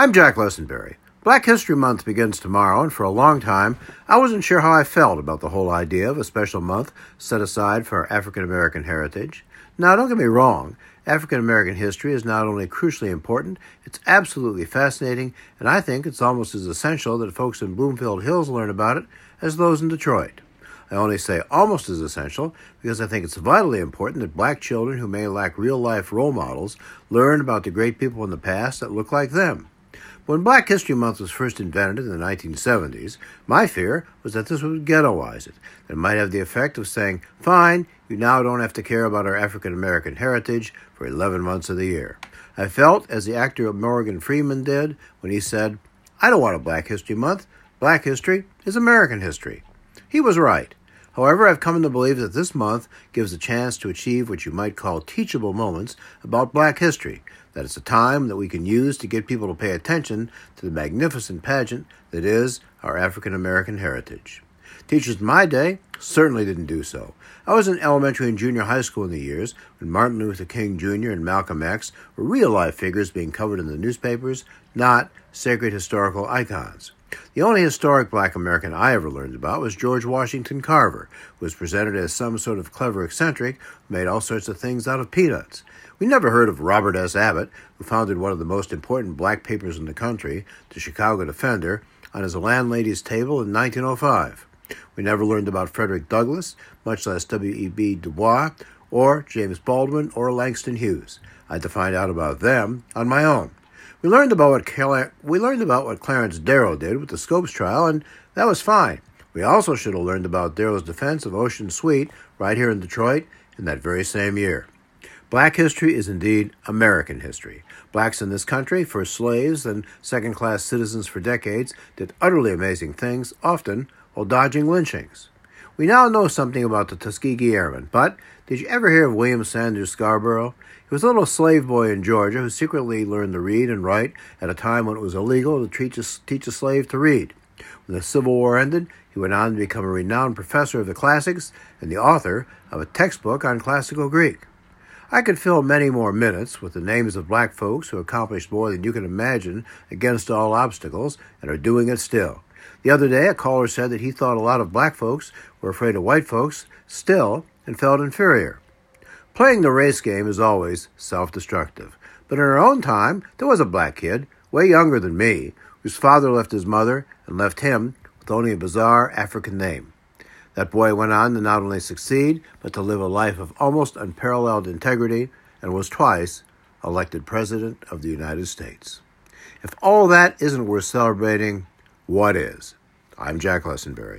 I'm Jack Lessenberry. Black History Month begins tomorrow, and for a long time, I wasn't sure how I felt about the whole idea of a special month set aside for African American heritage. Now, don't get me wrong, African American history is not only crucially important, it's absolutely fascinating, and I think it's almost as essential that folks in Bloomfield Hills learn about it as those in Detroit. I only say almost as essential because I think it's vitally important that black children who may lack real life role models learn about the great people in the past that look like them. When Black History Month was first invented in the 1970s, my fear was that this would ghettoize it. It might have the effect of saying, fine, you now don't have to care about our African American heritage for 11 months of the year. I felt as the actor Morgan Freeman did when he said, I don't want a Black History Month. Black history is American history. He was right. However, I've come to believe that this month gives a chance to achieve what you might call teachable moments about black history, that it's a time that we can use to get people to pay attention to the magnificent pageant that is our African American heritage. Teachers in my day certainly didn't do so. I was in elementary and junior high school in the years when Martin Luther King Jr. and Malcolm X were real life figures being covered in the newspapers, not sacred historical icons. The only historic black American I ever learned about was George Washington Carver, who was presented as some sort of clever eccentric who made all sorts of things out of peanuts. We never heard of Robert S. Abbott, who founded one of the most important black papers in the country, the Chicago Defender, on his landlady's table in 1905. We never learned about Frederick Douglass, much less W.E.B. Du Bois, or James Baldwin, or Langston Hughes. I had to find out about them on my own. We learned about what we learned about what Clarence Darrow did with the Scopes trial, and that was fine. We also should have learned about Darrow's defense of Ossian Sweet right here in Detroit in that very same year. Black history is indeed American history. Blacks in this country, first slaves and second class citizens for decades, did utterly amazing things, often while dodging lynchings. We now know something about the Tuskegee Airmen, but did you ever hear of William Sanders Scarborough? He was a little slave boy in Georgia who secretly learned to read and write at a time when it was illegal to teach a, teach a slave to read. When the Civil War ended, he went on to become a renowned professor of the classics and the author of a textbook on classical Greek. I could fill many more minutes with the names of black folks who accomplished more than you can imagine against all obstacles and are doing it still. The other day, a caller said that he thought a lot of black folks were afraid of white folks still and felt inferior. Playing the race game is always self destructive. But in our own time, there was a black kid, way younger than me, whose father left his mother and left him with only a bizarre African name. That boy went on to not only succeed, but to live a life of almost unparalleled integrity and was twice elected President of the United States. If all that isn't worth celebrating, what is? I'm Jack Lessenberry.